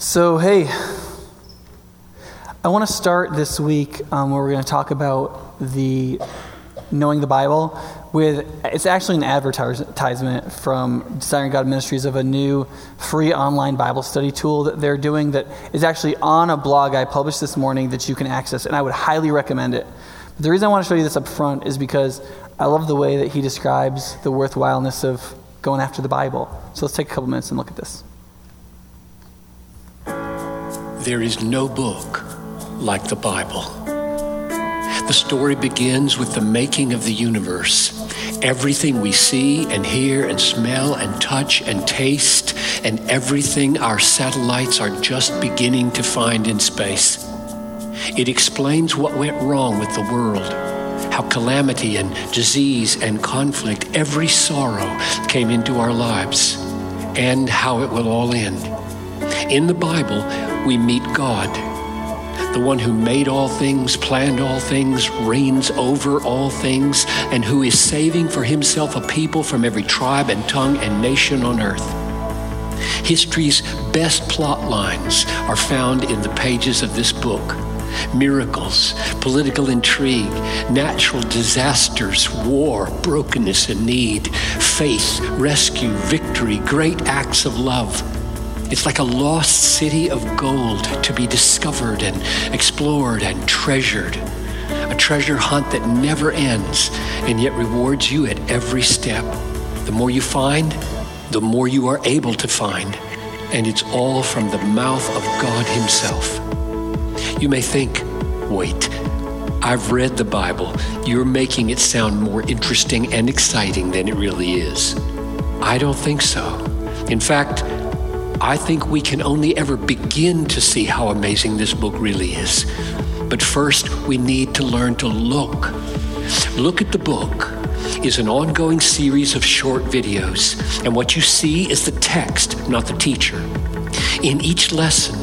So, hey, I want to start this week um, where we're going to talk about the knowing the Bible with it's actually an advertisement from Desiring God Ministries of a new free online Bible study tool that they're doing that is actually on a blog I published this morning that you can access, and I would highly recommend it. But the reason I want to show you this up front is because I love the way that he describes the worthwhileness of going after the Bible. So let's take a couple minutes and look at this. There is no book like the Bible. The story begins with the making of the universe. Everything we see and hear and smell and touch and taste, and everything our satellites are just beginning to find in space. It explains what went wrong with the world, how calamity and disease and conflict, every sorrow came into our lives, and how it will all end. In the Bible, we meet God the one who made all things, planned all things, reigns over all things, and who is saving for himself a people from every tribe and tongue and nation on earth. History's best plot lines are found in the pages of this book. Miracles, political intrigue, natural disasters, war, brokenness and need, faith, rescue, victory, great acts of love it's like a lost city of gold to be discovered and explored and treasured. A treasure hunt that never ends and yet rewards you at every step. The more you find, the more you are able to find. And it's all from the mouth of God Himself. You may think, wait, I've read the Bible. You're making it sound more interesting and exciting than it really is. I don't think so. In fact, I think we can only ever begin to see how amazing this book really is. But first, we need to learn to look. Look at the book is an ongoing series of short videos, and what you see is the text, not the teacher. In each lesson,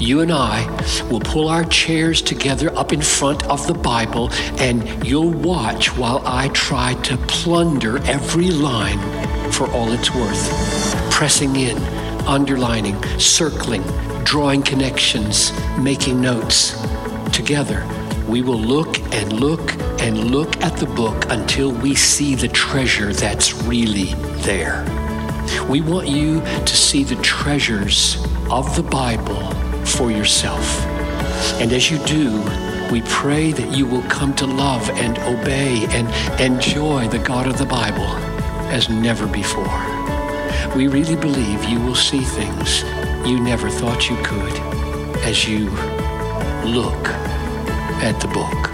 you and I will pull our chairs together up in front of the Bible, and you'll watch while I try to plunder every line for all it's worth, pressing in underlining, circling, drawing connections, making notes. Together, we will look and look and look at the book until we see the treasure that's really there. We want you to see the treasures of the Bible for yourself. And as you do, we pray that you will come to love and obey and enjoy the God of the Bible as never before. We really believe you will see things you never thought you could as you look at the book.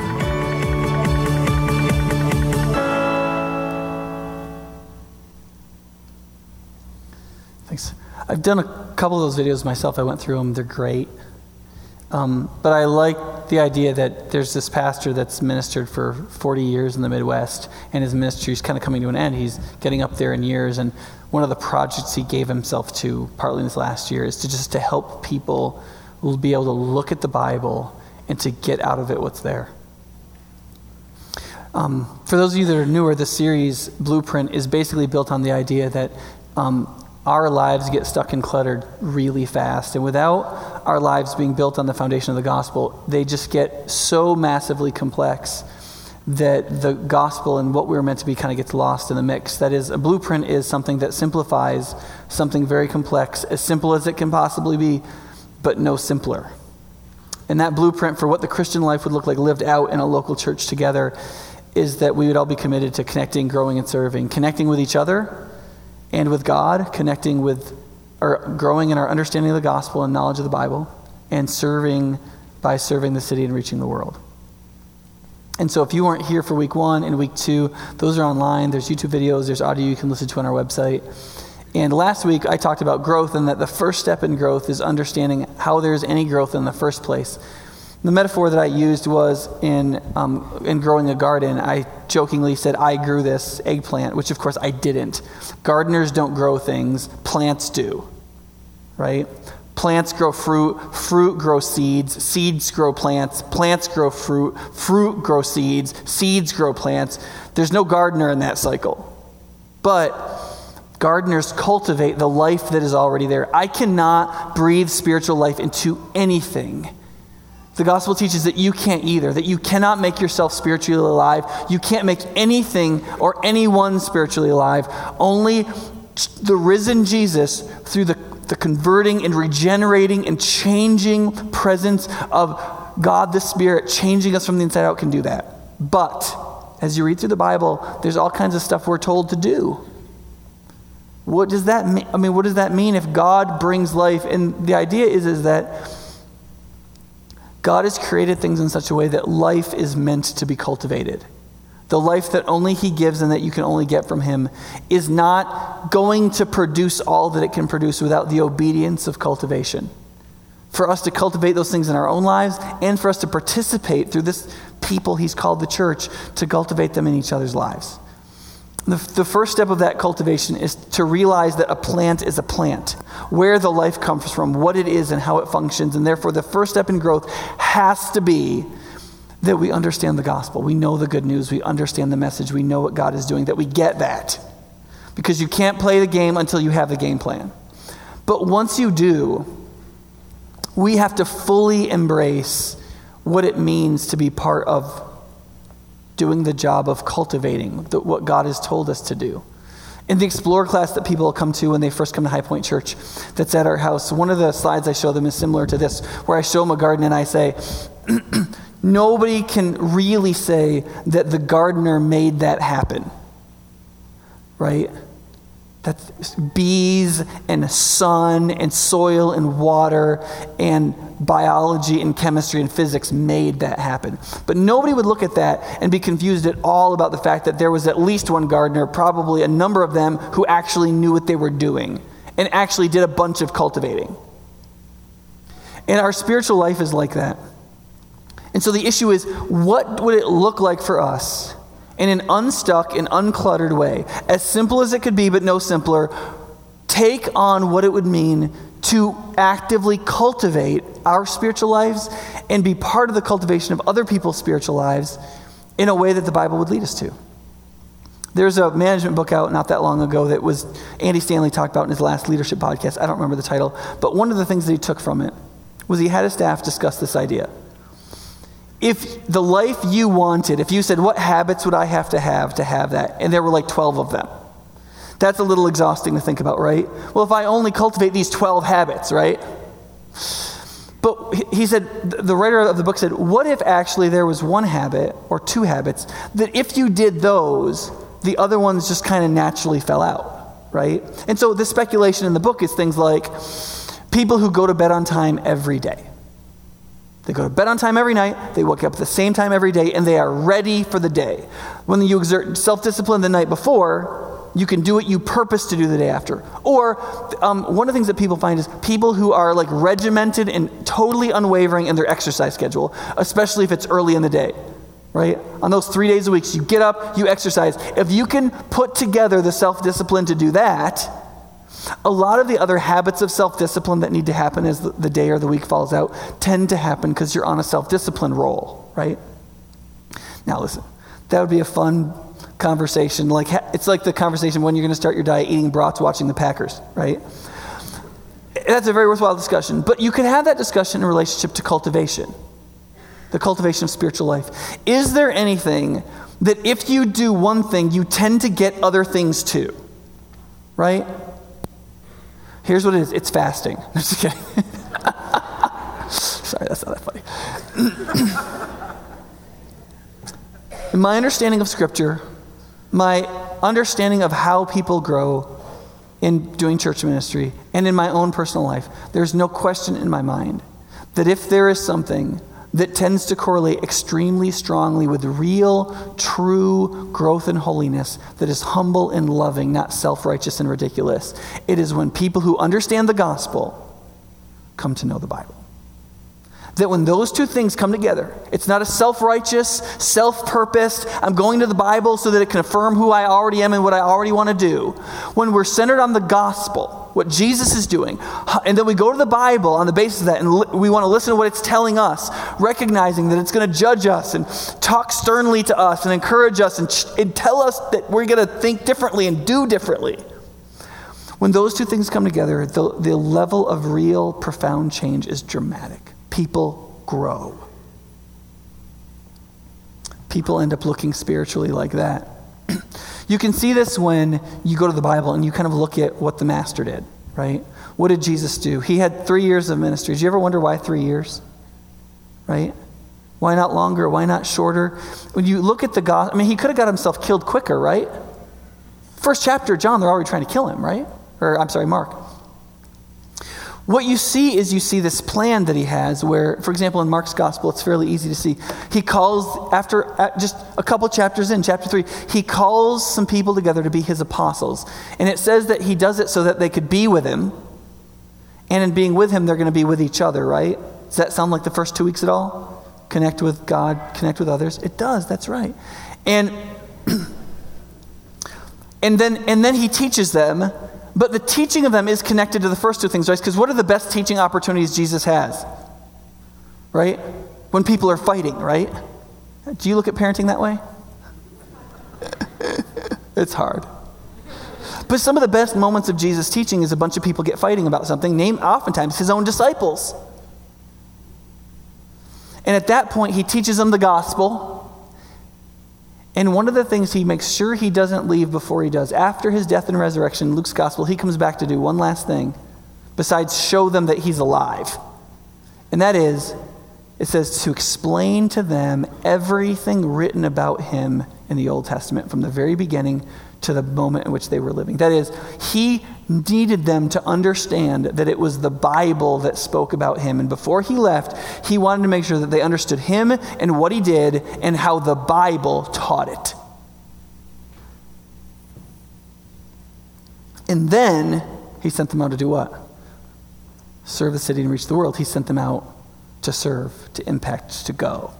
Thanks. I've done a couple of those videos myself. I went through them, they're great. Um, but I like the idea that there's this pastor that's ministered for 40 years in the Midwest, and his ministry is kind of coming to an end. He's getting up there in years, and one of the projects he gave himself to, partly in this last year, is to just to help people be able to look at the Bible and to get out of it what's there. Um, for those of you that are newer, the series Blueprint is basically built on the idea that um, our lives get stuck and cluttered really fast. And without our lives being built on the foundation of the gospel, they just get so massively complex that the gospel and what we are meant to be kind of gets lost in the mix. That is, a blueprint is something that simplifies something very complex, as simple as it can possibly be, but no simpler. And that blueprint for what the Christian life would look like lived out in a local church together is that we would all be committed to connecting, growing, and serving, connecting with each other and with God, connecting with or growing in our understanding of the gospel and knowledge of the Bible, and serving by serving the city and reaching the world. And so, if you weren't here for week one and week two, those are online. There's YouTube videos, there's audio you can listen to on our website. And last week, I talked about growth and that the first step in growth is understanding how there's any growth in the first place. The metaphor that I used was in, um, in growing a garden. I jokingly said, I grew this eggplant, which of course I didn't. Gardeners don't grow things, plants do, right? Plants grow fruit, fruit grows seeds, seeds grow plants, plants grow fruit, fruit grow seeds, seeds grow plants. There's no gardener in that cycle. But Gardeners cultivate the life that is already there. I cannot breathe spiritual life into anything. The gospel teaches that you can't either, that you cannot make yourself spiritually alive. You can't make anything or anyone spiritually alive. Only the risen Jesus, through the, the converting and regenerating and changing presence of God the Spirit, changing us from the inside out, can do that. But as you read through the Bible, there's all kinds of stuff we're told to do. What does that mean? I mean, what does that mean if God brings life? And the idea is, is that God has created things in such a way that life is meant to be cultivated. The life that only He gives and that you can only get from Him is not going to produce all that it can produce without the obedience of cultivation. For us to cultivate those things in our own lives and for us to participate through this people He's called the church to cultivate them in each other's lives. The, the, first step of that cultivation is to realize that a plant is a plant, where the life comes from, what it is, and how it functions. And therefore, the first step in growth has to be that we understand the gospel. We know the good news. We understand the message. We know what God is doing, that we get that. Because you can't play the game until you have the game plan. But once you do, we have to fully embrace what it means to be part of doing the job of cultivating the, what God has told us to do. In the Explorer class that people come to when they first come to High Point Church, that's at our house, one of the slides I show them is similar to this, where I show them a garden and I say, Nobody can really say that the gardener made that happen. Right? That's bees and sun and soil and water and biology and chemistry and physics made that happen. But nobody would look at that and be confused at all about the fact that there was at least one gardener, probably a number of them, who actually knew what they were doing and actually did a bunch of cultivating. And our spiritual life is like that. And so the issue is what would it look like for us? in an unstuck and uncluttered way, as simple as it could be, but no simpler, take on what it would mean to actively cultivate our spiritual lives and be part of the cultivation of other people's spiritual lives in a way that the Bible would lead us to. There's a management book out not that long ago that was Andy Stanley talked about in his last leadership podcast. I don't remember the title, but one of the things that he took from it was he had his staff discuss this idea if the life you wanted, if you said, What habits would I have to have to have that? And there were like 12 of them. That's a little exhausting to think about, right? Well, if I only cultivate these 12 habits, right? But he said, the writer of the book said, What if actually there was one habit or two habits that if you did those, the other ones just kind of naturally fell out, right? And so the speculation in the book is things like people who go to bed on time every day they go to bed on time every night, they wake up at the same time every day, and they are ready for the day. When you exert self discipline the night before, you can do what you purpose to do the day after. Or um, one of the things that people find is people who are like regimented and totally unwavering in their exercise schedule, especially if it's early in the day, right? On those three days a week, so you get up, you exercise. If you can put together the self discipline to do that, a lot of the other habits of self discipline that need to happen as the day or the week falls out tend to happen because you're on a self discipline roll, right? Now, listen, that would be a fun conversation. Like It's like the conversation when you're going to start your diet eating brats, watching the Packers, right? That's a very worthwhile discussion. But you can have that discussion in relationship to cultivation, the cultivation of spiritual life. Is there anything that if you do one thing, you tend to get other things too? Right? Here's what it is it's fasting. I'm just kidding. Sorry, that's not that funny. in my understanding of Scripture, my understanding of how people grow in doing church ministry, and in my own personal life, there's no question in my mind that if there is something that tends to correlate extremely strongly with real, true growth in holiness that is humble and loving, not self righteous and ridiculous. It is when people who understand the gospel come to know the Bible that when those two things come together, it's not a self righteous, self purposed, I'm going to the Bible so that it can affirm who I already am and what I already want to do. When we're centered on the gospel, what Jesus is doing, and then we go to the Bible on the basis of that and we want to listen to what it's telling us, recognizing that it's going to judge us and talk sternly to us and encourage us and, and tell us that we're going to think differently and do differently. When those two things come together, the, the level of real, profound change is dramatic. People grow. People end up looking spiritually like that. you can see this when you go to the Bible and you kind of look at what the Master did, right? What did Jesus do? He had three years of ministry. Did you ever wonder why three years? Right? Why not longer? Why not shorter? When you look at the gospel, I mean, he could have got himself killed quicker, right? First chapter, John, they're already trying to kill him, right? Or, I'm sorry, Mark. What you see is you see this plan that he has where, for example, in Mark's gospel, it's fairly easy to see. He calls, after uh, just a couple chapters in, chapter three, he calls some people together to be his apostles. And it says that he does it so that they could be with him. And in being with him, they're going to be with each other, right? Does that sound like the first two weeks at all? connect with God, connect with others. It does, that's right. And and then and then he teaches them, but the teaching of them is connected to the first two things, right? Because what are the best teaching opportunities Jesus has? Right? When people are fighting, right? Do you look at parenting that way? it's hard. But some of the best moments of Jesus' teaching is a bunch of people get fighting about something, named oftentimes his own disciples. And at that point, he teaches them the gospel. And one of the things he makes sure he doesn't leave before he does, after his death and resurrection, Luke's gospel, he comes back to do one last thing besides show them that he's alive. And that is, it says to explain to them everything written about him in the Old Testament from the very beginning to the moment in which they were living. That is, he needed them to understand that it was the Bible that spoke about him. And before he left, he wanted to make sure that they understood him and what he did and how the Bible taught it. And then he sent them out to do what? Serve the city and reach the world. He sent them out to serve, to impact, to go,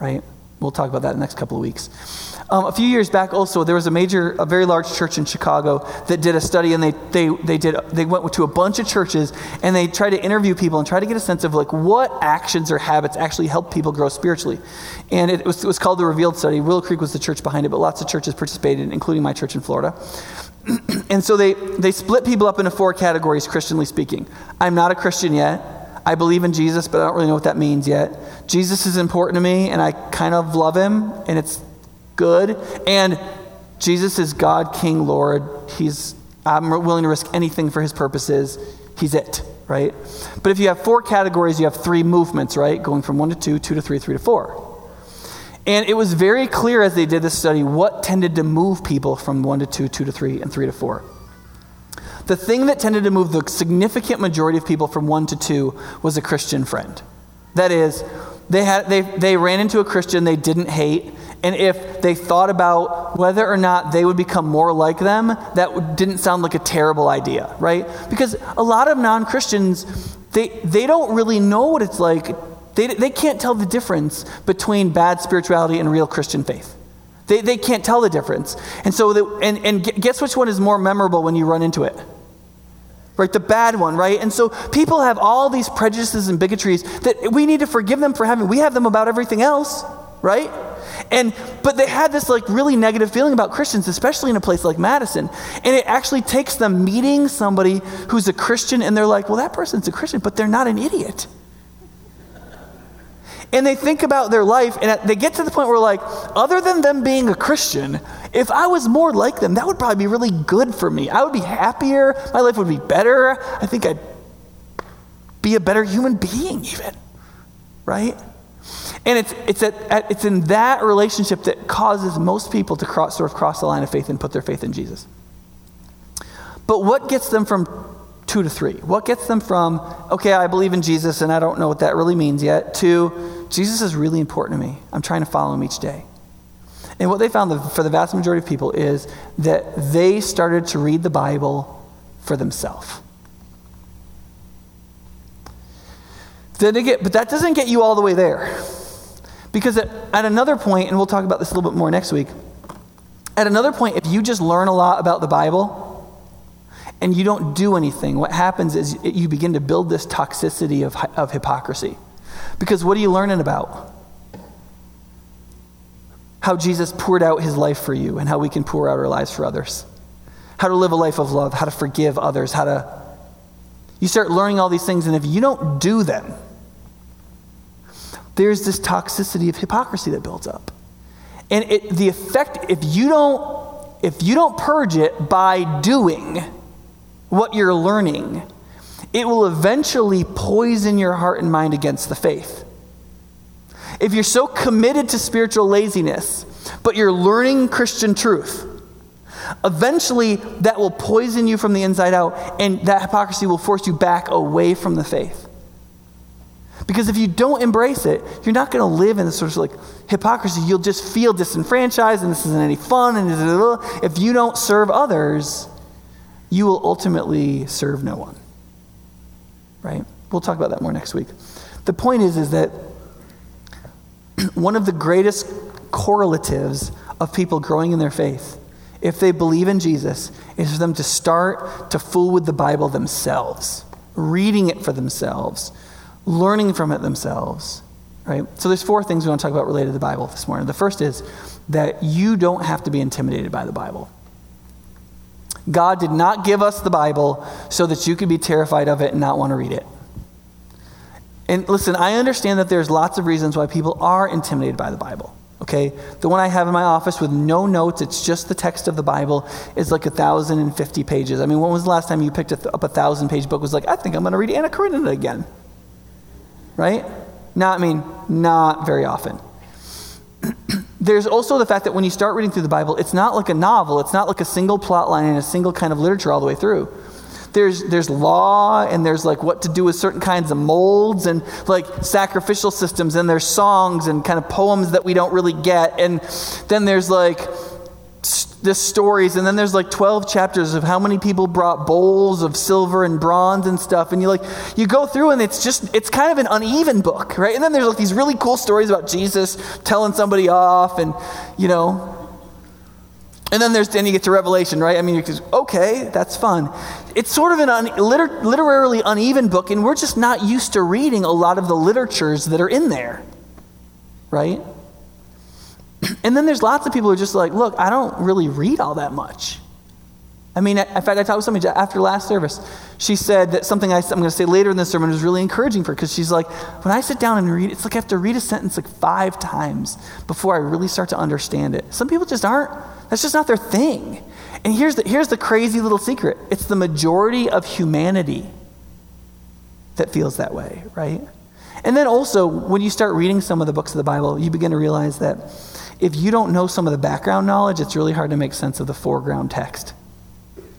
right? We'll talk about that in the next couple of weeks. Um, a few years back, also, there was a major, a very large church in Chicago that did a study, and they, they, they, did, they went to a bunch of churches and they tried to interview people and try to get a sense of like what actions or habits actually help people grow spiritually. And it was, it was called the Revealed Study. Willow Creek was the church behind it, but lots of churches participated, including my church in Florida. and so they, they split people up into four categories, Christianly speaking. I'm not a Christian yet. I believe in Jesus, but I don't really know what that means yet. Jesus is important to me, and I kind of love him, and it's good. And Jesus is God, King, Lord. He's, I'm willing to risk anything for his purposes. He's it, right? But if you have four categories, you have three movements, right? Going from one to two, two to three, three to four. And it was very clear as they did this study what tended to move people from one to two, two to three, and three to four. The thing that tended to move the significant majority of people from one to two was a Christian friend. That is, they, had, they, they ran into a Christian they didn't hate, and if they thought about whether or not they would become more like them, that didn't sound like a terrible idea, right? Because a lot of non Christians, they, they don't really know what it's like. They, they can't tell the difference between bad spirituality and real Christian faith. They, they can't tell the difference. And so, and, and guess which one is more memorable when you run into it? Right, the bad one, right? And so people have all these prejudices and bigotries that we need to forgive them for having. We have them about everything else, right? And but they had this like really negative feeling about Christians, especially in a place like Madison. And it actually takes them meeting somebody who's a Christian and they're like, well, that person's a Christian, but they're not an idiot. And they think about their life and they get to the point where, like, other than them being a Christian, if I was more like them, that would probably be really good for me. I would be happier. My life would be better. I think I'd be a better human being, even. Right? And it's, it's, at, it's in that relationship that causes most people to cross, sort of cross the line of faith and put their faith in Jesus. But what gets them from two to three? What gets them from, okay, I believe in Jesus and I don't know what that really means yet, to Jesus is really important to me. I'm trying to follow him each day. And what they found for the vast majority of people is that they started to read the Bible for themselves. Then get, but that doesn't get you all the way there. Because at, at another point, and we'll talk about this a little bit more next week, at another point, if you just learn a lot about the Bible and you don't do anything, what happens is you begin to build this toxicity of, of hypocrisy. Because what are you learning about? How Jesus poured out his life for you and how we can pour out our lives for others. how to live a life of love, how to forgive others, how to. You start learning all these things, and if you don't do them, there's this toxicity of hypocrisy that builds up. And it, the effect, if you don't if you don't purge it by doing what you're learning, it will eventually poison your heart and mind against the faith. If you're so committed to spiritual laziness, but you're learning Christian truth, eventually that will poison you from the inside out, and that hypocrisy will force you back away from the faith. Because if you don't embrace it, you're not going to live in this sort of like hypocrisy. You'll just feel disenfranchised and this isn't any fun. And if you don't serve others, you will ultimately serve no one. Right? We'll talk about that more next week. The point is, is that one of the greatest correlatives of people growing in their faith, if they believe in Jesus, is for them to start to fool with the Bible themselves, reading it for themselves learning from it themselves. Right? So there's four things we want to talk about related to the Bible this morning. The first is that you don't have to be intimidated by the Bible. God did not give us the Bible so that you could be terrified of it and not want to read it. And listen, I understand that there's lots of reasons why people are intimidated by the Bible. Okay? The one I have in my office with no notes, it's just the text of the Bible, is like 1,050 pages. I mean, when was the last time you picked up a thousand page book? Was like, I think I'm going to read Anna Karenina again right? Not, I mean, not very often. There's also the fact that when you start reading through the Bible, it's not like a novel, it's not like a single plot line and a single kind of literature all the way through. There's, there's law and there's like what to do with certain kinds of molds and like sacrificial systems and there's songs and kind of poems that we don't really get and then there's like the stories and then there's like 12 chapters of how many people brought bowls of silver and bronze and stuff and you like you go through and it's just it's kind of an uneven book right? And then there's like these really cool stories about jesus telling somebody off and you know and then there's then you get to revelation right? I mean you just okay that's fun. It's sort of an un, liter, literarily uneven book and we're just not used to reading a lot of the literatures that are in there right and then there's lots of people who are just like, look, I don't really read all that much. I mean, in fact, I talked with somebody after last service. She said that something I, am going to say later in the sermon was really encouraging for her because she's like, when I sit down and read, it's like I have to read a sentence like five times before I really start to understand it. Some people just aren't, that's just not their thing. And here's the, here's the crazy little secret it's the majority of humanity that feels that way, right? And then also, when you start reading some of the books of the Bible, you begin to realize that if you don't know some of the background knowledge, it's really hard to make sense of the foreground text.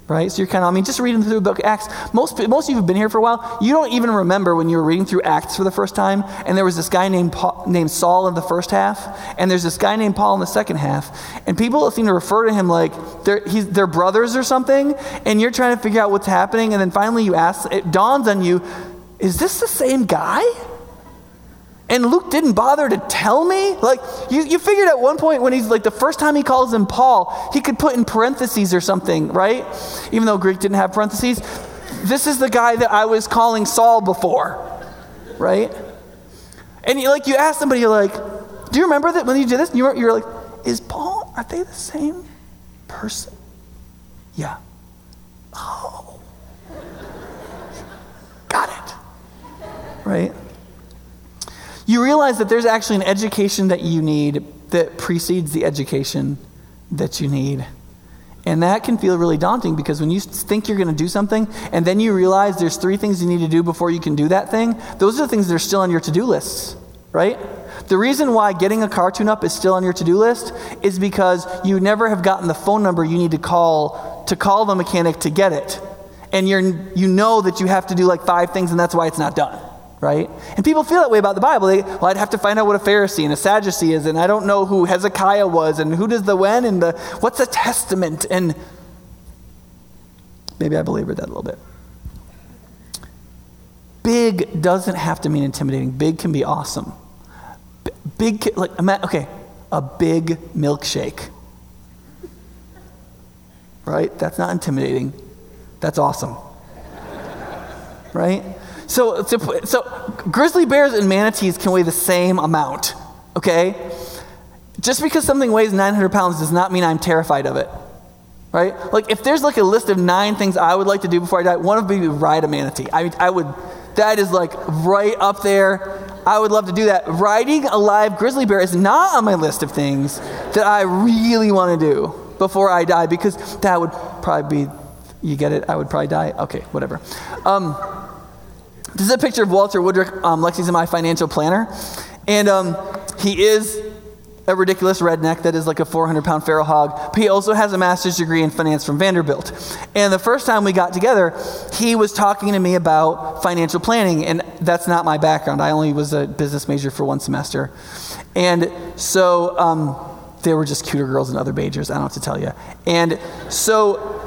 Right? So you're kind of, I mean, just reading through the book Acts. Most, most of you have been here for a while. You don't even remember when you were reading through Acts for the first time, and there was this guy named, Paul, named Saul in the first half, and there's this guy named Paul in the second half. And people seem to refer to him like they're, they're brothers or something, and you're trying to figure out what's happening, and then finally you ask, it dawns on you, is this the same guy? And Luke didn't bother to tell me? Like, you, you figured at one point when he's like, the first time he calls him Paul, he could put in parentheses or something, right? Even though Greek didn't have parentheses. This is the guy that I was calling Saul before, right? And you, like, you ask somebody, you're like, do you remember that when you did this? You were, you're like, is Paul, are they the same person? Yeah. Oh. Got it. Right? You realize that there's actually an education that you need that precedes the education that you need. And that can feel really daunting because when you think you're going to do something and then you realize there's three things you need to do before you can do that thing, those are the things that are still on your to do lists, right? The reason why getting a car tune up is still on your to do list is because you never have gotten the phone number you need to call to call the mechanic to get it. And you're, you know that you have to do like five things and that's why it's not done right? And people feel that way about the Bible. They, well, I'd have to find out what a Pharisee and a Sadducee is, and I don't know who Hezekiah was, and who does the when, and the what's a testament, and maybe I belabored that a little bit. Big doesn't have to mean intimidating. Big can be awesome. Big, like, okay, a big milkshake. Right? That's not intimidating. That's awesome. Right? So, so, so grizzly bears and manatees can weigh the same amount, okay? Just because something weighs 900 pounds does not mean I'm terrified of it. right? Like if there's like a list of nine things I would like to do before I die, one of them would be ride a manatee. I, mean I would, that is like right up there. I would love to do that. Riding a live grizzly bear is not on my list of things that I really want to do before I die because that would probably be, you get it? I would probably die. Okay, whatever. Um, this is a picture of Walter Woodrick, um, Lexi's my financial planner. And um, he is a ridiculous redneck that is like a 400 pound feral hog, but he also has a master's degree in finance from Vanderbilt. And the first time we got together, he was talking to me about financial planning, and that's not my background. I only was a business major for one semester. And so um, were just cuter girls and other majors, I don't have to tell you. And so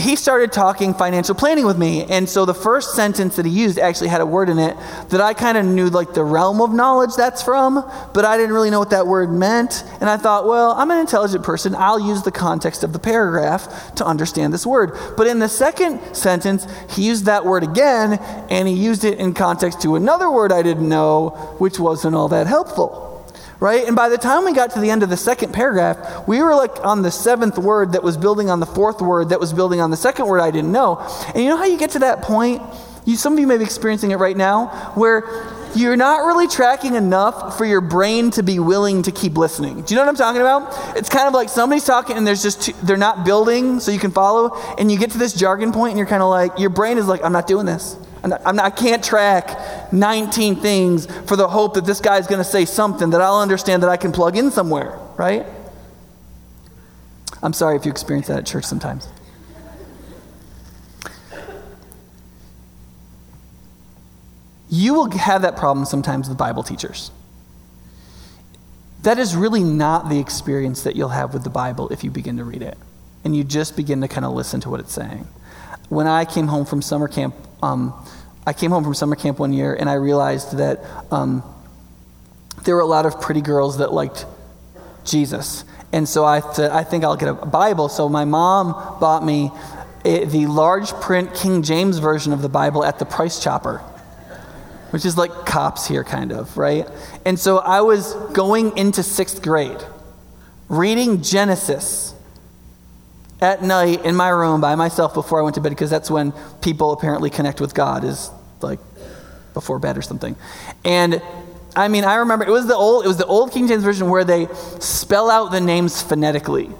he started talking financial planning with me. And so the first sentence that he used actually had a word in it that I kind of knew like the realm of knowledge that's from, but I didn't really know what that word meant. And I thought, well, I'm an intelligent person. I'll use the context of the paragraph to understand this word. But in the second sentence, he used that word again, and he used it in context to another word I didn't know, which wasn't all that helpful right? And by the time we got to the end of the second paragraph, we were like on the seventh word that was building on the fourth word that was building on the second word I didn't know. And you know how you get to that point? You, some of you may be experiencing it right now, where you're not really tracking enough for your brain to be willing to keep listening. Do you know what I'm talking about? It's kind of like somebody's talking and there's just, two, they're not building so you can follow, and you get to this jargon point and you're kind of like, your brain is like, I'm not doing this. I'm not, I'm not, i can't track 19 things for the hope that this guy's going to say something that I'll understand that I can plug in somewhere, right? I'm sorry if you experience that at church sometimes. You will have that problem sometimes with Bible teachers. That is really not the experience that you'll have with the Bible if you begin to read it and you just begin to kind of listen to what it's saying. When I came home from summer camp um, I came home from summer camp one year and I realized that um, there were a lot of pretty girls that liked Jesus. And so I said, I think I'll get a Bible. So my mom bought me a, the large print King James version of the Bible at the Price Chopper, which is like Copps here, kind of, right? And so I was going into sixth grade, reading Genesis at night in my room by myself before I went to bed because that's when people apparently connect with God is like before bed or something. And I mean, I remember it was the old it was the old King James version where they spell out the names phonetically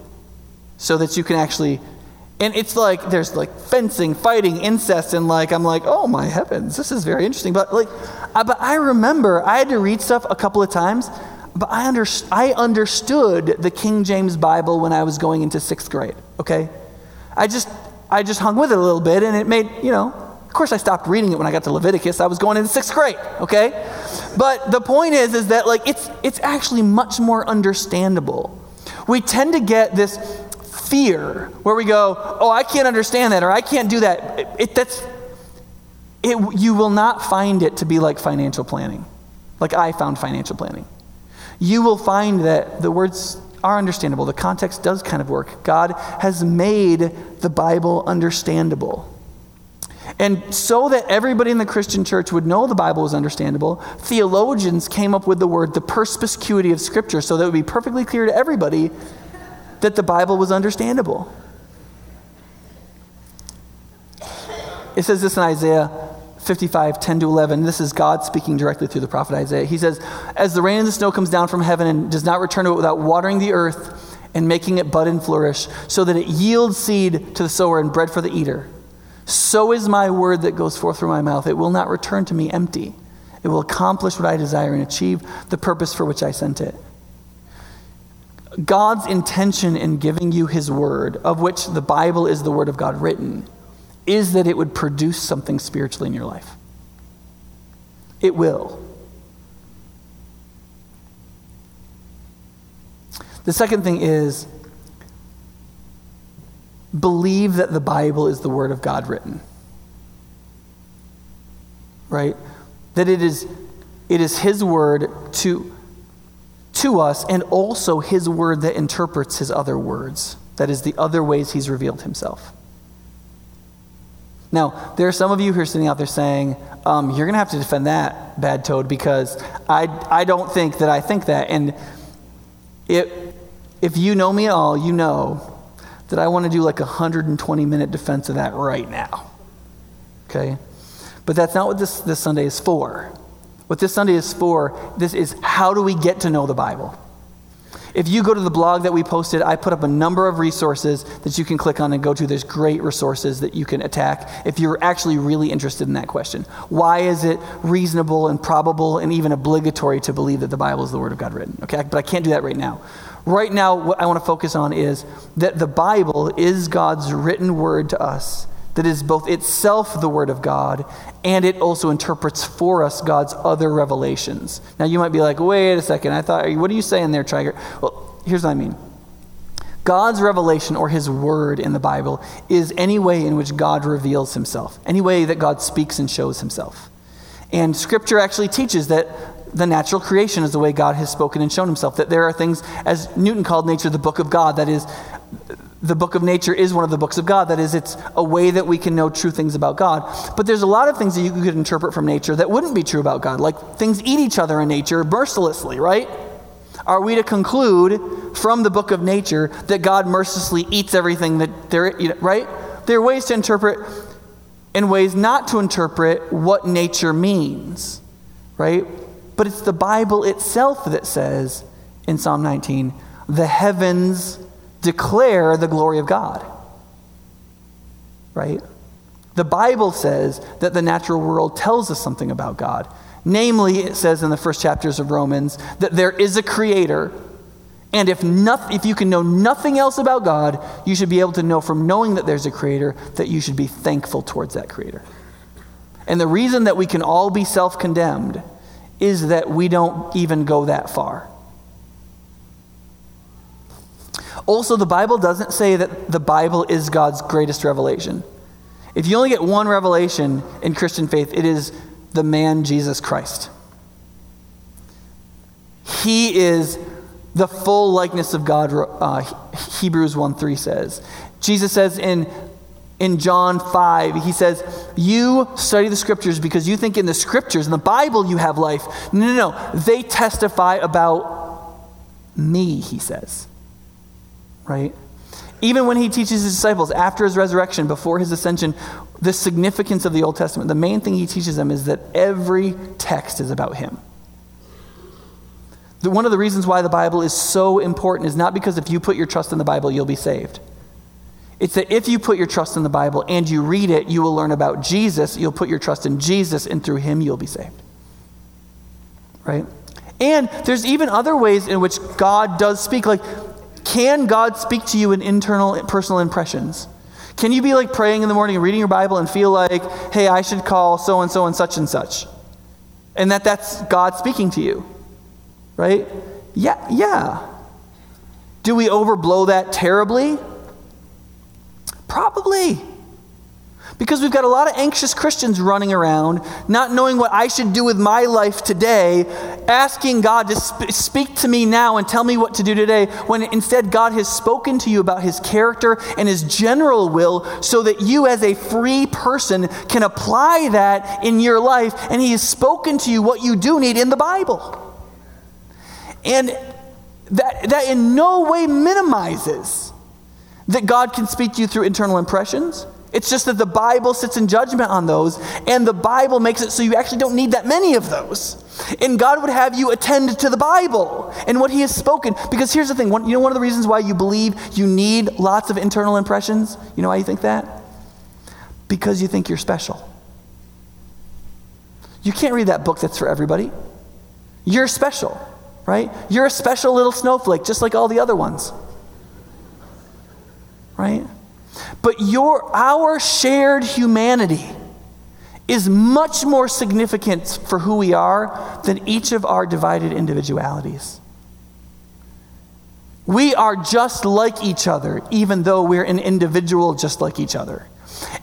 so that you can actually and it's like there's like fencing, fighting, incest and like I'm like, "Oh my heavens, this is very interesting." But like I, but I remember I had to read stuff a couple of times but I, under, I understood the King James Bible when I was going into sixth grade, okay? I just, I just hung with it a little bit, and it made, you know, of course I stopped reading it when I got to Leviticus. I was going into sixth grade, okay? But the point is, is that like it's, it's actually much more understandable. We tend to get this fear where we go, oh, I can't understand that, or I can't do that. It, it, that's, it, you will not find it to be like financial planning, like I found financial planning you will find that the words are understandable. The context does kind of work. God has made the Bible understandable. And so that everybody in the Christian church would know the Bible was understandable, theologians came up with the word the perspicuity of Scripture so that it would be perfectly clear to everybody that the Bible was understandable. It says this in Isaiah 55, 10 to 11. This is God speaking directly through the prophet Isaiah. He says, As the rain and the snow comes down from heaven and does not return to it without watering the earth and making it bud and flourish, so that it yields seed to the sower and bread for the eater, so is my word that goes forth from my mouth. It will not return to me empty. It will accomplish what I desire and achieve the purpose for which I sent it. God's intention in giving you his word, of which the Bible is the word of God written, is that it would produce something spiritually in your life. It will. The second thing is believe that the Bible is the Word of God written. Right? That it is, it is His Word to, to us and also His Word that interprets His other words. That is the other ways He's revealed Himself. Now, there are some of you who are sitting out there saying, um, You're going to have to defend that, bad toad, because I, I don't think that I think that. And it, if you know me at all, you know that I want to do like a 120 minute defense of that right now. Okay? But that's not what this, this Sunday is for. What this Sunday is for, this is how do we get to know the Bible? If you go to the blog that we posted, I put up a number of resources that you can click on and go to. There's great resources that you can attack if you're actually really interested in that question. Why is it reasonable and probable and even obligatory to believe that the Bible is the Word of God written? Okay, but I can't do that right now. Right now, what I want to focus on is that the Bible is God's written word to us that is both itself the Word of God and it also interprets for us God's other revelations. Now, you might be like, wait a second, I thought, what are you saying there, Triger? Well, here's what I mean God's revelation or His Word in the Bible is any way in which God reveals Himself, any way that God speaks and shows Himself. And Scripture actually teaches that the natural creation is the way God has spoken and shown himself. That there are things, as Newton called nature the book of God, that is, the book of nature is one of the books of God. That is, it's a way that we can know true things about God. But there's a lot of things that you could interpret from nature that wouldn't be true about God. Like things eat each other in nature mercilessly, right? Are we to conclude from the book of nature that God mercilessly eats everything that there, right? There are ways to interpret and ways not to interpret what nature means, right? But it's the Bible itself that says in Psalm 19, the heavens declare the glory of God. Right? The Bible says that the natural world tells us something about God. Namely, it says in the first chapters of Romans that there is a creator. And if, if you can know nothing else about God, you should be able to know from knowing that there's a creator that you should be thankful towards that creator. And the reason that we can all be self condemned is that we don't even go that far. Also, the Bible doesn't say that the Bible is God's greatest revelation. If you only get one revelation in Christian faith, it is the man Jesus Christ. He is the full likeness of God, uh, Hebrews 1 3 says. Jesus says in, in John 5, he says, You study the scriptures because you think in the scriptures, in the Bible, you have life. No, no, no. They testify about me, he says right? Even when he teaches his disciples after his resurrection, before his ascension, the significance of the Old Testament, the main thing he teaches them is that every text is about him. The, one of the reasons why the Bible is so important is not because if you put your trust in the Bible, you'll be saved. It's that if you put your trust in the Bible and you read it, you will learn about Jesus. You'll put your trust in Jesus, and through him, you'll be saved. Right? And there's even other ways in which God does speak. Like, can God speak to you in internal personal impressions? Can you be like praying in the morning reading your Bible and feel like, hey, I should call so and so and such and such? And that that's God speaking to you, right? Yeah, yeah. Do we overblow that terribly? Probably. Because we've got a lot of anxious Christians running around, not knowing what I should do with my life today, asking God to sp- speak to me now and tell me what to do today, when instead God has spoken to you about his character and his general will so that you, as a free person, can apply that in your life. And he has spoken to you what you do need in the Bible. And that, that in no way minimizes that God can speak to you through internal impressions it's just that the Bible sits in judgment on those, and the Bible makes it so you actually don't need that many of those. And God would have you attend to the Bible and what He has spoken. Because here's the thing one, you know, one of the reasons why you believe you need lots of internal impressions? You know why you think that? Because you think you're special. You can't read that book that's for everybody. You're special, right? You're a special little snowflake, just like all the other ones, right? But your, our shared humanity is much more significant for who we are than each of our divided individualities. We are just like each other, even though we're an individual just like each other.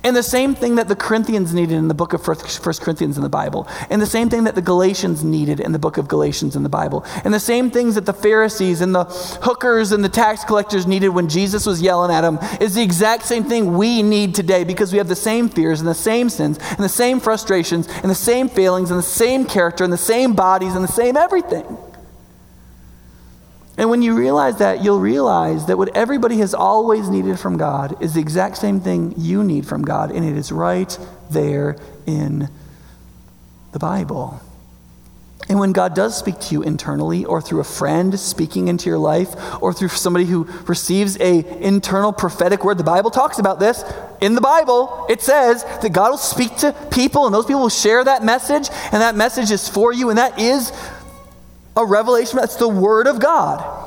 And the same thing that the Corinthians needed in the book of First Corinthians in the Bible. And the same thing that the Galatians needed in the book of Galatians in the Bible. And the same things that the Pharisees and the hookers and the tax collectors needed when Jesus was yelling at them is the exact same thing we need today because we have the same fears and the same sins and the same frustrations and the same feelings and the same character and the same bodies and the same everything. And when you realize that, you'll realize that what everybody has always needed from God is the exact same thing you need from God, and it is right there in the Bible. And when God does speak to you internally or through a friend speaking into your life or through somebody who receives a internal prophetic word, the Bible talks about this. In the Bible, it says that God will speak to people and those people will share that message and that message is for you and that is a revelation. That's the word of God.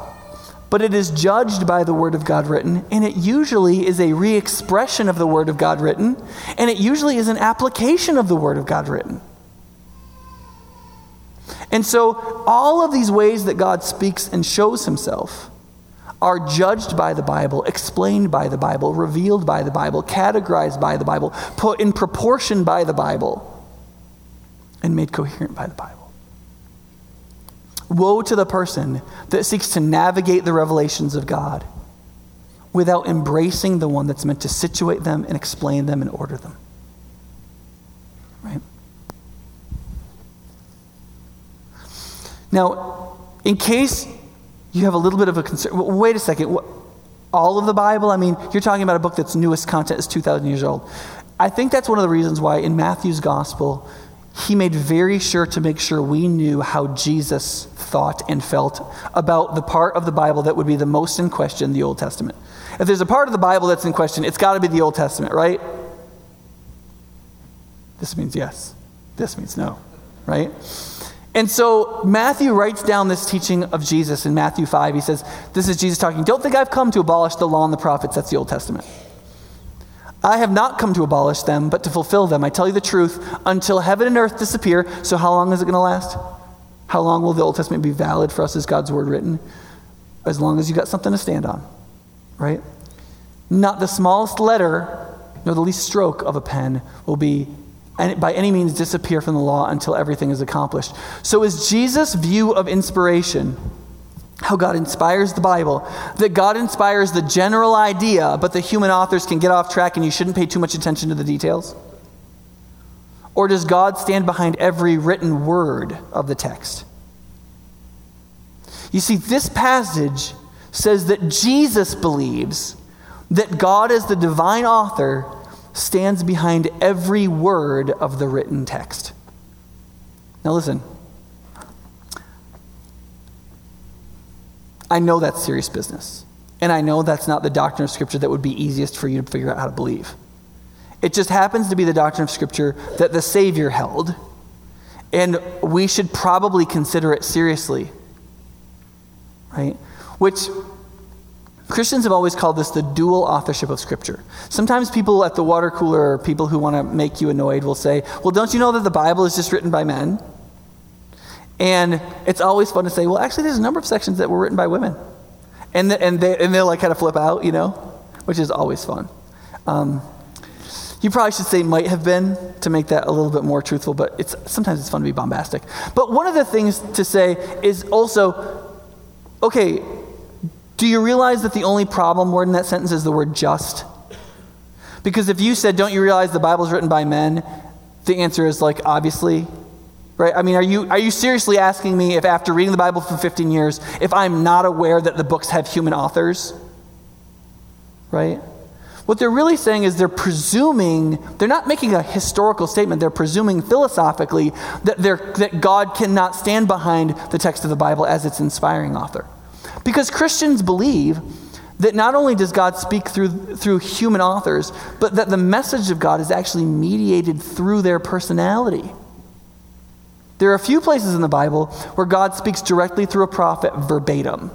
But it is judged by the word of God written and it usually is a re-expression of the word of God written and it usually is an application of the word of God written. And so, all of these ways that God speaks and shows himself are judged by the Bible, explained by the Bible, revealed by the Bible, categorized by the Bible, put in proportion by the Bible, and made coherent by the Bible. Woe to the person that seeks to navigate the revelations of God without embracing the one that's meant to situate them and explain them and order them. Right? Now, in case you have a little bit of a concern, wait a second. All of the Bible? I mean, you're talking about a book that's newest content is 2,000 years old. I think that's one of the reasons why in Matthew's gospel, he made very sure to make sure we knew how Jesus thought and felt about the part of the Bible that would be the most in question, the Old Testament. If there's a part of the Bible that's in question, it's got to be the Old Testament, right? This means yes. This means no, right? And so Matthew writes down this teaching of Jesus in Matthew 5. He says, This is Jesus talking. Don't think I've come to abolish the law and the prophets. That's the Old Testament. I have not come to abolish them, but to fulfill them. I tell you the truth, until heaven and earth disappear. So, how long is it going to last? How long will the Old Testament be valid for us as God's word written? As long as you got something to stand on, right? Not the smallest letter, nor the least stroke of a pen will be and by any means disappear from the law until everything is accomplished. So, is Jesus' view of inspiration, how God inspires the Bible, that God inspires the general idea, but the human authors can get off track and you shouldn't pay too much attention to the details? Or does God stand behind every written word of the text? You see, this passage says that Jesus believes that God, as the divine author, stands behind every word of the written text. Now, listen. I know that's serious business. And I know that's not the doctrine of Scripture that would be easiest for you to figure out how to believe. It just happens to be the doctrine of Scripture that the Savior held. And we should probably consider it seriously. Right? Which Christians have always called this the dual authorship of Scripture. Sometimes people at the water cooler or people who want to make you annoyed will say, Well, don't you know that the Bible is just written by men? And it's always fun to say, Well, actually, there's a number of sections that were written by women. And, the, and, they, and they'll like kind of flip out, you know, which is always fun. Um, you probably should say might have been to make that a little bit more truthful, but it's, sometimes it's fun to be bombastic. But one of the things to say is also, okay, do you realize that the only problem word in that sentence is the word just? Because if you said, Don't you realize the Bible's written by men? The answer is like, obviously. Right? I mean, are you, are you seriously asking me if after reading the Bible for 15 years, if I'm not aware that the books have human authors? Right? What they're really saying is they're presuming, they're not making a historical statement, they're presuming philosophically that, that God cannot stand behind the text of the Bible as its inspiring author. Because Christians believe that not only does God speak through, through human authors, but that the message of God is actually mediated through their personality. There are a few places in the Bible where God speaks directly through a prophet verbatim.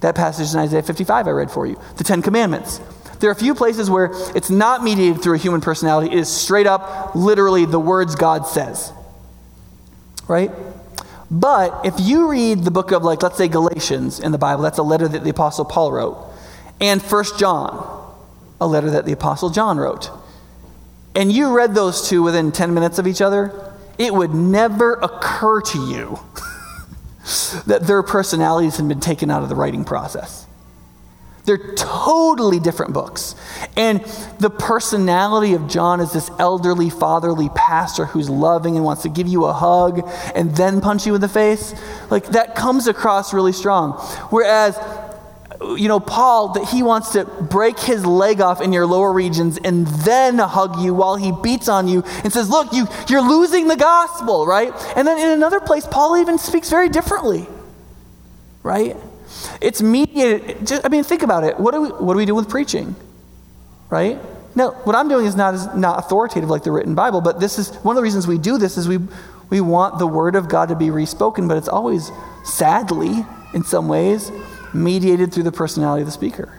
That passage in Isaiah 55 I read for you, the Ten Commandments. There are a few places where it's not mediated through a human personality, it is straight up, literally, the words God says. Right? But if you read the book of, like, let's say Galatians in the Bible, that's a letter that the Apostle Paul wrote, and First John, a letter that the Apostle John wrote, and you read those two within 10 minutes of each other, it would never occur to you that their personalities had been taken out of the writing process. They're totally different books. And the personality of John is this elderly, fatherly pastor who's loving and wants to give you a hug and then punch you in the face. Like that comes across really strong. Whereas, you know, Paul, that he wants to break his leg off in your lower regions and then hug you while he beats on you and says, Look, you, you're losing the gospel, right? And then in another place, Paul even speaks very differently, right? It's mediated. Just, I mean, think about it. What do we, what do we do with preaching? Right? Now, what I'm doing is not, is not authoritative like the written Bible, but this is one of the reasons we do this is we, we want the word of God to be respoken, but it's always, sadly, in some ways, mediated through the personality of the speaker.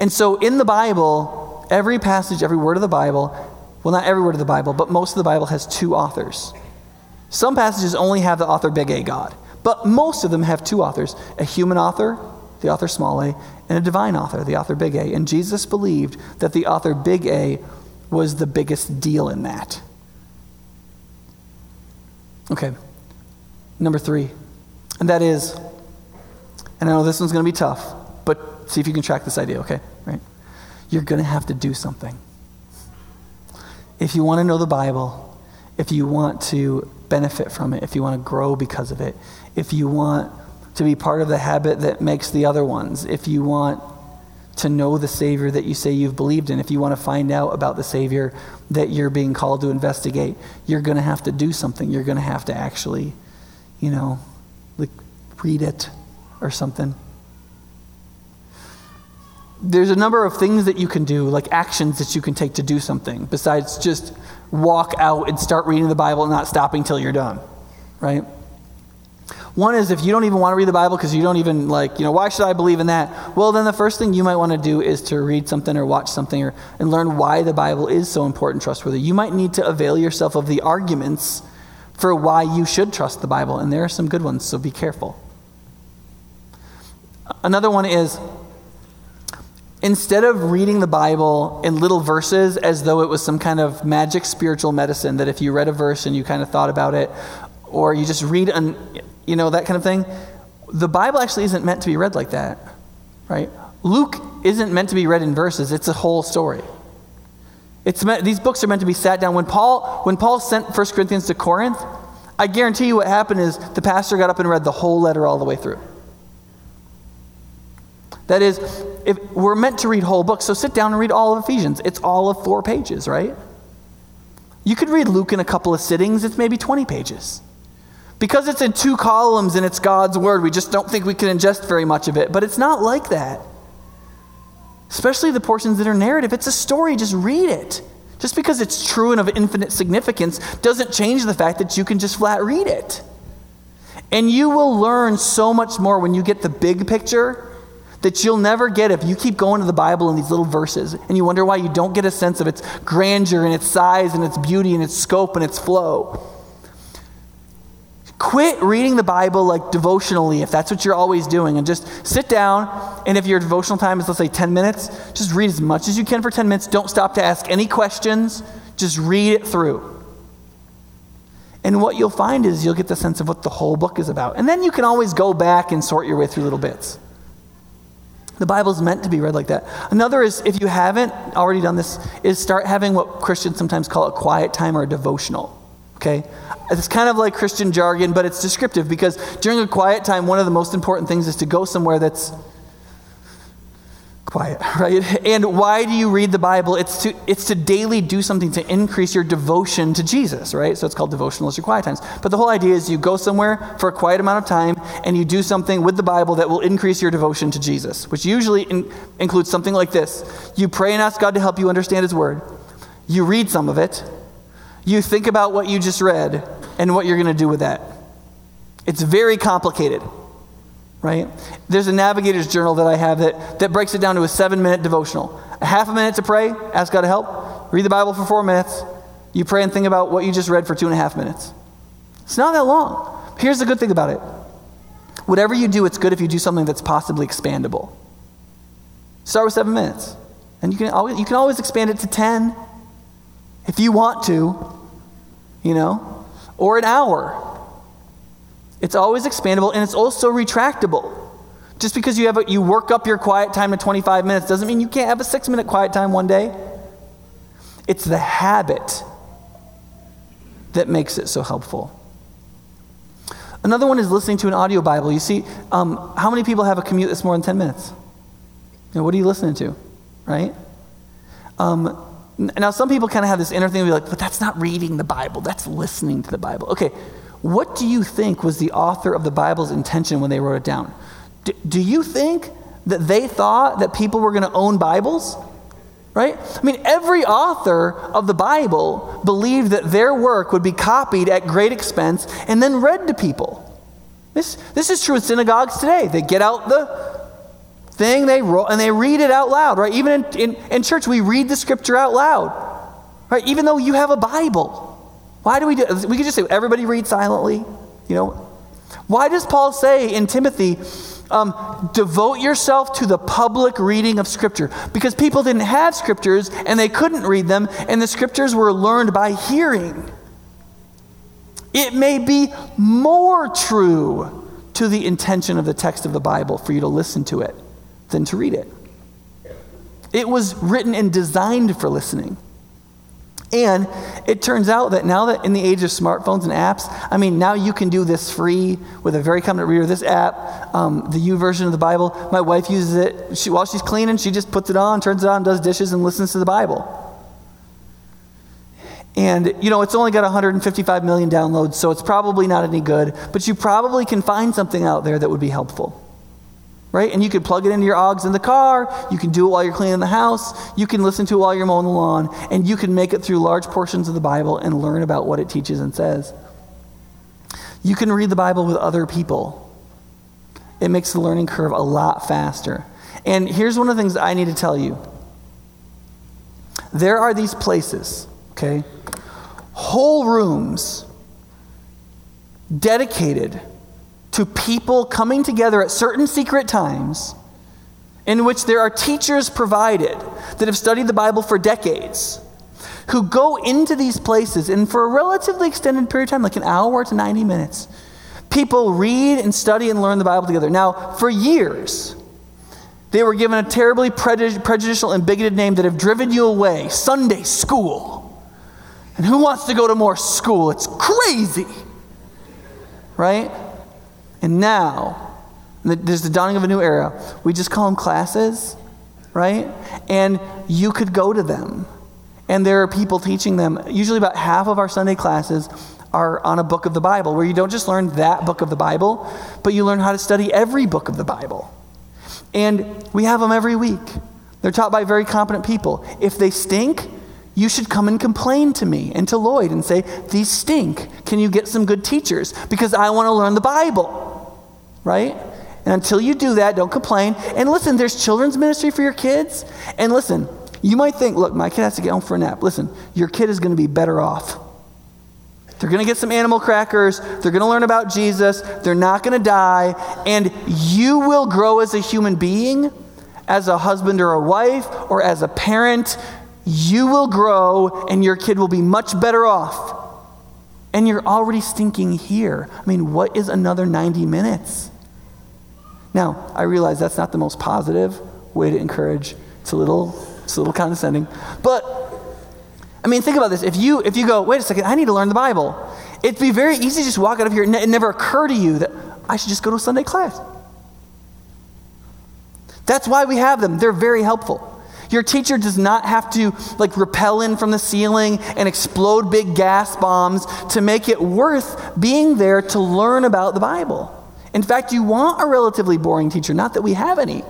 And so in the Bible, every passage, every word of the Bible, well, not every word of the Bible, but most of the Bible has two authors. Some passages only have the author big A God. But most of them have two authors a human author, the author small a, and a divine author, the author big A. And Jesus believed that the author big A was the biggest deal in that. Okay, number three, and that is, and I know this one's going to be tough, but see if you can track this idea, okay? Right? You're going to have to do something. If you want to know the Bible, if you want to benefit from it, if you want to grow because of it, if you want to be part of the habit that makes the other ones, if you want to know the Savior that you say you've believed in, if you want to find out about the Savior that you're being called to investigate, you're going to have to do something. You're going to have to actually, you know, like read it or something. There's a number of things that you can do, like actions that you can take to do something, besides just walk out and start reading the Bible and not stopping till you're done, right? One is if you don't even want to read the Bible because you don't even like, you know, why should I believe in that? Well, then the first thing you might want to do is to read something or watch something or, and learn why the Bible is so important, trustworthy. You might need to avail yourself of the arguments for why you should trust the Bible, and there are some good ones, so be careful. Another one is instead of reading the Bible in little verses as though it was some kind of magic spiritual medicine, that if you read a verse and you kind of thought about it, or you just read an, you know, that kind of thing. The Bible actually isn't meant to be read like that, right? Luke isn't meant to be read in verses, it's a whole story. It's meant, these books are meant to be sat down. When Paul, when Paul sent 1 Corinthians to Corinth, I guarantee you what happened is the pastor got up and read the whole letter all the way through. That is, if we're meant to read whole books, so sit down and read all of Ephesians. It's all of four pages, right? You could read Luke in a couple of sittings, it's maybe 20 pages. Because it's in two columns and it's God's word, we just don't think we can ingest very much of it. But it's not like that. Especially the portions that are narrative. It's a story, just read it. Just because it's true and of infinite significance doesn't change the fact that you can just flat read it. And you will learn so much more when you get the big picture that you'll never get if you keep going to the Bible in these little verses and you wonder why you don't get a sense of its grandeur and its size and its beauty and its scope and its flow. Quit reading the Bible like devotionally if that's what you're always doing and just sit down and if your devotional time is let's say 10 minutes, just read as much as you can for 10 minutes. Don't stop to ask any questions. Just read it through. And what you'll find is you'll get the sense of what the whole book is about. And then you can always go back and sort your way through little bits. The Bible's meant to be read like that. Another is, if you haven't already done this, is start having what Christians sometimes call a quiet time or a devotional. Okay? It's kind of like Christian jargon, but it's descriptive because during a quiet time, one of the most important things is to go somewhere that's quiet, right? And why do you read the Bible? It's to, it's to daily do something to increase your devotion to Jesus, right? So it's called devotionals or quiet times. But the whole idea is you go somewhere for a quiet amount of time and you do something with the Bible that will increase your devotion to Jesus, which usually in, includes something like this You pray and ask God to help you understand His Word, you read some of it, you think about what you just read and what you're going to do with that. It's very complicated, right? There's a navigator's journal that I have that, that breaks it down to a seven minute devotional. A half a minute to pray, ask God to help, read the Bible for four minutes, you pray and think about what you just read for two and a half minutes. It's not that long. Here's the good thing about it whatever you do, it's good if you do something that's possibly expandable. Start with seven minutes. And you can always, you can always expand it to 10 if you want to, you know, or an hour. It's always expandable and it's also retractable. Just because you, have a, you work up your quiet time to 25 minutes doesn't mean you can't have a six minute quiet time one day. It's the habit that makes it so helpful. Another one is listening to an audio Bible. You see, um, how many people have a commute that's more than 10 minutes? You know, what are you listening to? Right? Um, now, some people kind of have this inner thing, be like, but that's not reading the Bible, that's listening to the Bible. Okay, what do you think was the author of the Bible's intention when they wrote it down? D- do you think that they thought that people were going to own Bibles? Right? I mean, every author of the Bible believed that their work would be copied at great expense and then read to people. This, this is true in synagogues today. They get out the thing they roll and they read it out loud, right? Even in, in, in church, we read the scripture out loud, right? Even though you have a Bible. Why do we do We could just say, everybody read silently, you know? Why does Paul say in Timothy, um, devote yourself to the public reading of Scripture because people didn't have Scriptures and they couldn't read them, and the Scriptures were learned by hearing. It may be more true to the intention of the text of the Bible for you to listen to it than to read it. It was written and designed for listening. And it turns out that now that in the age of smartphones and apps, I mean, now you can do this free with a very competent reader. This app, um, the version of the Bible, my wife uses it she, while she's cleaning. She just puts it on, turns it on, does dishes, and listens to the Bible. And, you know, it's only got 155 million downloads, so it's probably not any good, but you probably can find something out there that would be helpful right? And you can plug it into your aux in the car. You can do it while you're cleaning the house. You can listen to it while you're mowing the lawn. And you can make it through large portions of the Bible and learn about what it teaches and says. You can read the Bible with other people. It makes the learning curve a lot faster. And here's one of the things I need to tell you there are these places, okay? Whole rooms dedicated to people coming together at certain secret times in which there are teachers provided that have studied the Bible for decades who go into these places and for a relatively extended period of time, like an hour to 90 minutes, people read and study and learn the Bible together. Now, for years, they were given a terribly prejudicial and bigoted name that have driven you away Sunday school. And who wants to go to more school? It's crazy. Right? And now, there's the dawning of a new era. We just call them classes, right? And you could go to them. And there are people teaching them. Usually, about half of our Sunday classes are on a book of the Bible, where you don't just learn that book of the Bible, but you learn how to study every book of the Bible. And we have them every week. They're taught by very competent people. If they stink, you should come and complain to me and to Lloyd and say, These stink. Can you get some good teachers? Because I want to learn the Bible right? And until you do that, don't complain. And listen, there's children's ministry for your kids. And listen, you might think, look, my kid has to get home for a nap. Listen, your kid is going to be better off. They're going to get some animal crackers. They're going to learn about Jesus. They're not going to die. And you will grow as a human being, as a husband or a wife, or as a parent. You will grow, and your kid will be much better off. And you're already stinking here. I mean, what is another 90 minutes? Now, I realize that's not the most positive way to encourage. It's a little, it's a little condescending. But I mean, think about this. If you if you go, wait a second, I need to learn the Bible, it'd be very easy to just walk out of here and it never occur to you that I should just go to a Sunday class. That's why we have them. They're very helpful. Your teacher does not have to like repel in from the ceiling and explode big gas bombs to make it worth being there to learn about the Bible. In fact, you want a relatively boring teacher, not that we have any.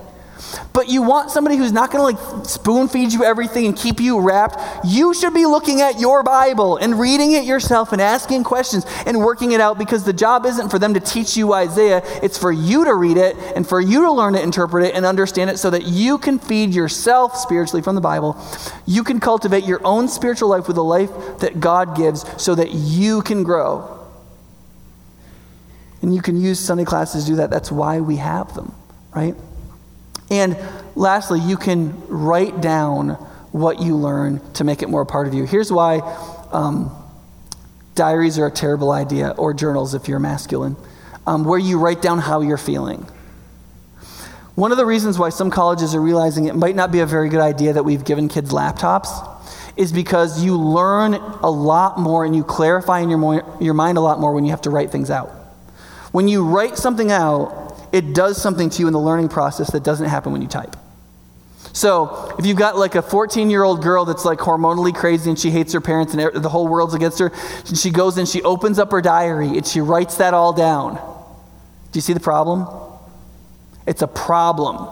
But you want somebody who's not going to like spoon feed you everything and keep you wrapped. You should be looking at your Bible and reading it yourself and asking questions and working it out because the job isn't for them to teach you Isaiah. It's for you to read it and for you to learn to interpret it and understand it so that you can feed yourself spiritually from the Bible. You can cultivate your own spiritual life with the life that God gives so that you can grow. And you can use Sunday classes to do that. That's why we have them, right? And lastly, you can write down what you learn to make it more a part of you. Here's why um, diaries are a terrible idea, or journals if you're masculine, um, where you write down how you're feeling. One of the reasons why some colleges are realizing it might not be a very good idea that we've given kids laptops is because you learn a lot more and you clarify in your, mo- your mind a lot more when you have to write things out. When you write something out, it does something to you in the learning process that doesn't happen when you type. So, if you've got like a 14 year old girl that's like hormonally crazy and she hates her parents and the whole world's against her, and she goes and she opens up her diary and she writes that all down. Do you see the problem? It's a problem.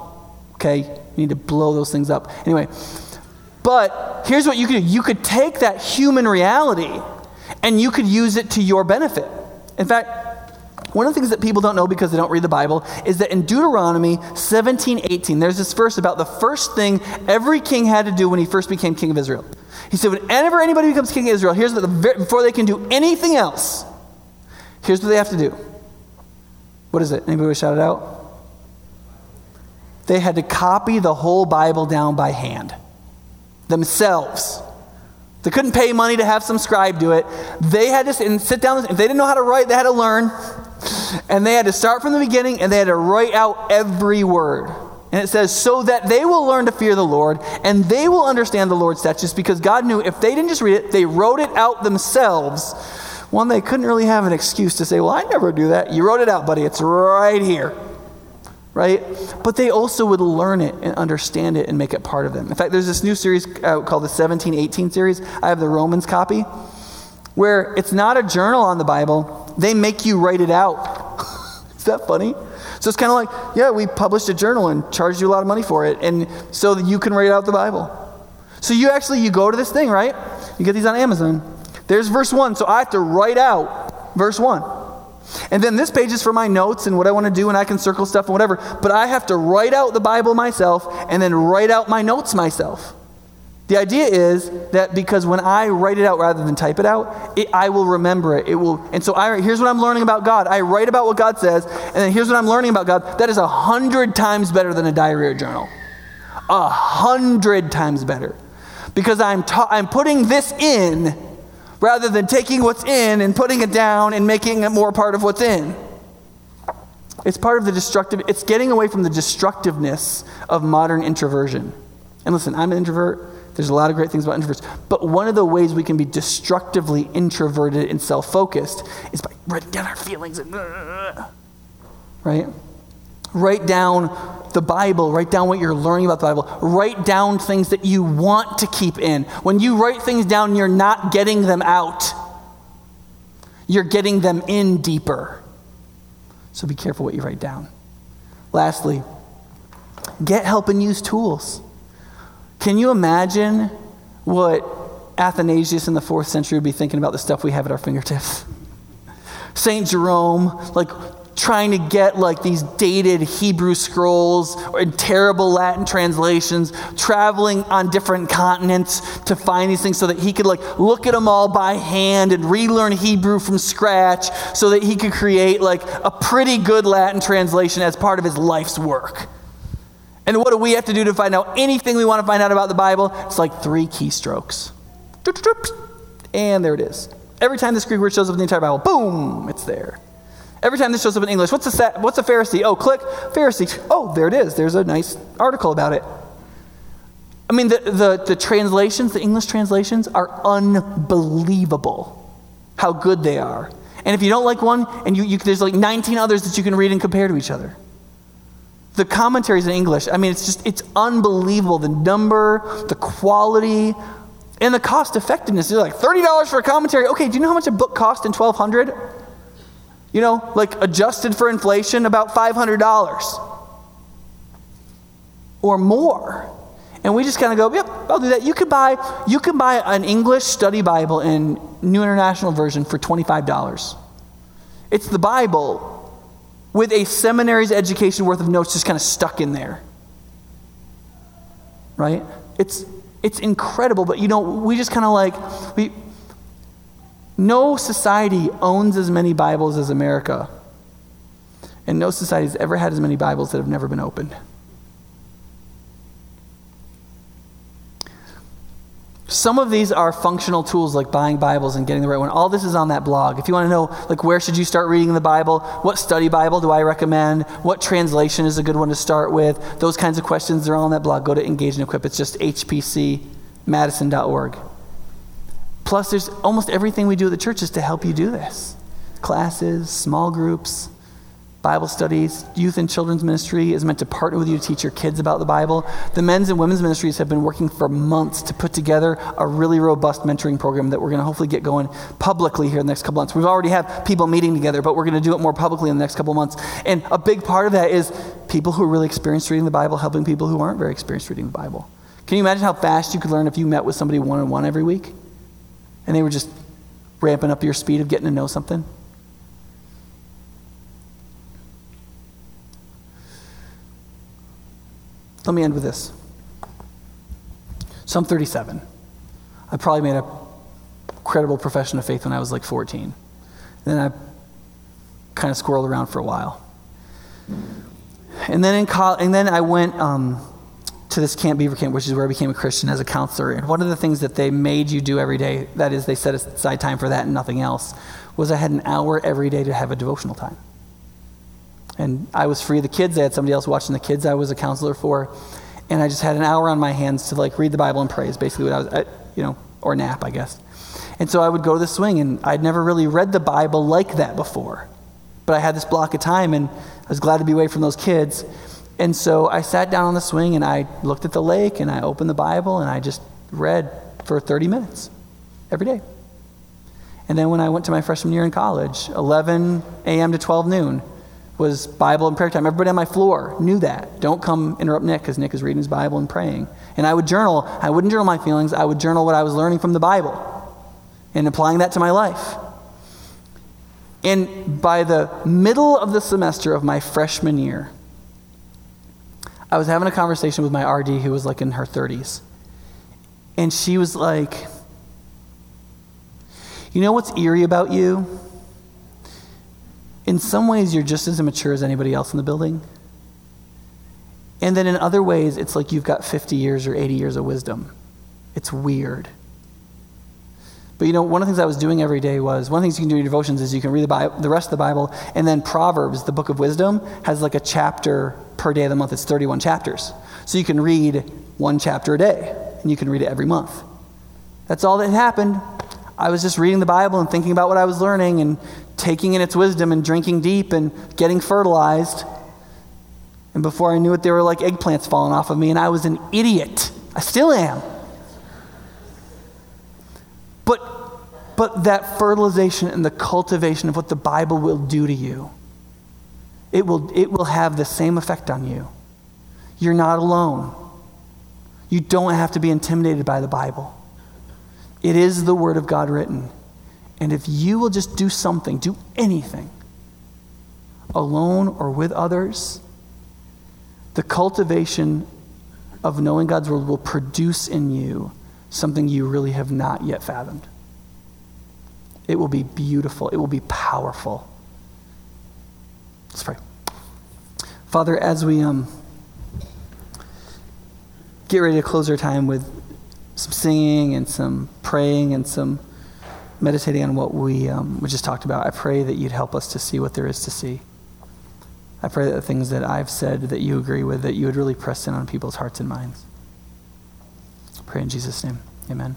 Okay? You need to blow those things up. Anyway, but here's what you could do you could take that human reality and you could use it to your benefit. In fact, one of the things that people don't know because they don't read the Bible is that in Deuteronomy 17 18, there's this verse about the first thing every king had to do when he first became king of Israel. He said, whenever anybody becomes king of Israel, here's what the, before they can do anything else, here's what they have to do. What is it? Anybody shout it out? They had to copy the whole Bible down by hand themselves. They couldn't pay money to have some scribe do it. They had to sit down. If they didn't know how to write, they had to learn. And they had to start from the beginning and they had to write out every word. And it says, so that they will learn to fear the Lord and they will understand the Lord's statutes because God knew if they didn't just read it, they wrote it out themselves. One, they couldn't really have an excuse to say, well, I never do that. You wrote it out, buddy. It's right here right? But they also would learn it and understand it and make it part of them. In fact, there's this new series uh, called the 1718 series. I have the Romans copy, where it's not a journal on the Bible, they make you write it out. Is that funny? So it's kind of like, yeah, we published a journal and charged you a lot of money for it, and so that you can write out the Bible. So you actually you go to this thing, right? You get these on Amazon. There's verse one, so I have to write out verse one. And then this page is for my notes and what I want to do, and I can circle stuff and whatever. But I have to write out the Bible myself and then write out my notes myself. The idea is that because when I write it out rather than type it out, it, I will remember it. It will, and so I, here's what I'm learning about God. I write about what God says, and then here's what I'm learning about God. That is a hundred times better than a diary or journal. A hundred times better, because I'm ta- I'm putting this in rather than taking what's in and putting it down and making it more part of what's in. It's part of the destructive, it's getting away from the destructiveness of modern introversion. And listen, I'm an introvert. There's a lot of great things about introverts. But one of the ways we can be destructively introverted and self focused is by writing down our feelings. And, right? Write down the Bible, write down what you're learning about the Bible, write down things that you want to keep in. When you write things down, you're not getting them out, you're getting them in deeper. So be careful what you write down. Lastly, get help and use tools. Can you imagine what Athanasius in the fourth century would be thinking about the stuff we have at our fingertips? St. Jerome, like trying to get like these dated Hebrew scrolls and terrible Latin translations, traveling on different continents to find these things so that he could like look at them all by hand and relearn Hebrew from scratch so that he could create like a pretty good Latin translation as part of his life's work. And what do we have to do to find out anything we want to find out about the Bible? It's like three keystrokes. And there it is. Every time this Greek word shows up in the entire Bible, boom, it's there. Every time this shows up in English, what's a, what's a Pharisee? Oh, click, Pharisee. Oh, there it is. There's a nice article about it. I mean, the, the, the translations, the English translations, are unbelievable how good they are. And if you don't like one, and you, you, there's like 19 others that you can read and compare to each other. The commentaries in English, I mean, it's just, it's unbelievable. The number, the quality, and the cost effectiveness. They're like $30 for a commentary. Okay, do you know how much a book cost in 1200 you know, like adjusted for inflation, about $500 or more. And we just kind of go, yep, I'll do that. You could buy, you can buy an English study Bible in New International Version for $25. It's the Bible with a seminary's education worth of notes just kind of stuck in there. Right? It's, it's incredible, but you know, we just kind of like, we, no society owns as many Bibles as America. And no society has ever had as many Bibles that have never been opened. Some of these are functional tools like buying Bibles and getting the right one. All this is on that blog. If you want to know, like, where should you start reading the Bible? What study Bible do I recommend? What translation is a good one to start with? Those kinds of questions, they're all on that blog. Go to Engage and Equip. It's just hpcmadison.org. Plus, there's almost everything we do at the church is to help you do this classes, small groups, Bible studies, youth and children's ministry is meant to partner with you to teach your kids about the Bible. The men's and women's ministries have been working for months to put together a really robust mentoring program that we're going to hopefully get going publicly here in the next couple months. We've already had people meeting together, but we're going to do it more publicly in the next couple months. And a big part of that is people who are really experienced reading the Bible helping people who aren't very experienced reading the Bible. Can you imagine how fast you could learn if you met with somebody one on one every week? And they were just ramping up your speed of getting to know something? Let me end with this Psalm 37. I probably made a credible profession of faith when I was like 14. And then I kind of squirreled around for a while. And then, in college, and then I went um, to this camp, Beaver Camp, which is where I became a Christian as a counselor. And one of the things that they made you do every day, that is, they set aside time for that and nothing else, was I had an hour every day to have a devotional time. And I was free of the kids. I had somebody else watching the kids I was a counselor for. And I just had an hour on my hands to like read the Bible and pray is basically what I was, uh, you know, or nap, I guess. And so I would go to the swing, and I'd never really read the Bible like that before. But I had this block of time, and I was glad to be away from those kids. And so I sat down on the swing, and I looked at the lake, and I opened the Bible, and I just read for 30 minutes every day. And then when I went to my freshman year in college, 11 a.m. to 12 noon, was Bible and prayer time. Everybody on my floor knew that. Don't come interrupt Nick because Nick is reading his Bible and praying. And I would journal. I wouldn't journal my feelings, I would journal what I was learning from the Bible and applying that to my life. And by the middle of the semester of my freshman year, I was having a conversation with my RD who was like in her 30s. And she was like, You know what's eerie about you? In some ways, you're just as immature as anybody else in the building. And then in other ways, it's like you've got 50 years or 80 years of wisdom. It's weird. But you know, one of the things I was doing every day was one of the things you can do in your devotions is you can read the, Bible, the rest of the Bible, and then Proverbs, the book of wisdom, has like a chapter per day of the month. It's 31 chapters. So you can read one chapter a day, and you can read it every month. That's all that happened. I was just reading the Bible and thinking about what I was learning and taking in its wisdom and drinking deep and getting fertilized. And before I knew it, there were like eggplants falling off of me, and I was an idiot. I still am. But, but that fertilization and the cultivation of what the Bible will do to you, it will, it will have the same effect on you. You're not alone. You don't have to be intimidated by the Bible. It is the Word of God written. And if you will just do something, do anything, alone or with others, the cultivation of knowing God's word will produce in you something you really have not yet fathomed. It will be beautiful, it will be powerful. Let's pray. Father, as we um, get ready to close our time with some singing and some praying and some meditating on what we, um, we just talked about, I pray that you'd help us to see what there is to see. I pray that the things that I've said that you agree with, that you would really press in on people's hearts and minds. I pray in Jesus' name. Amen.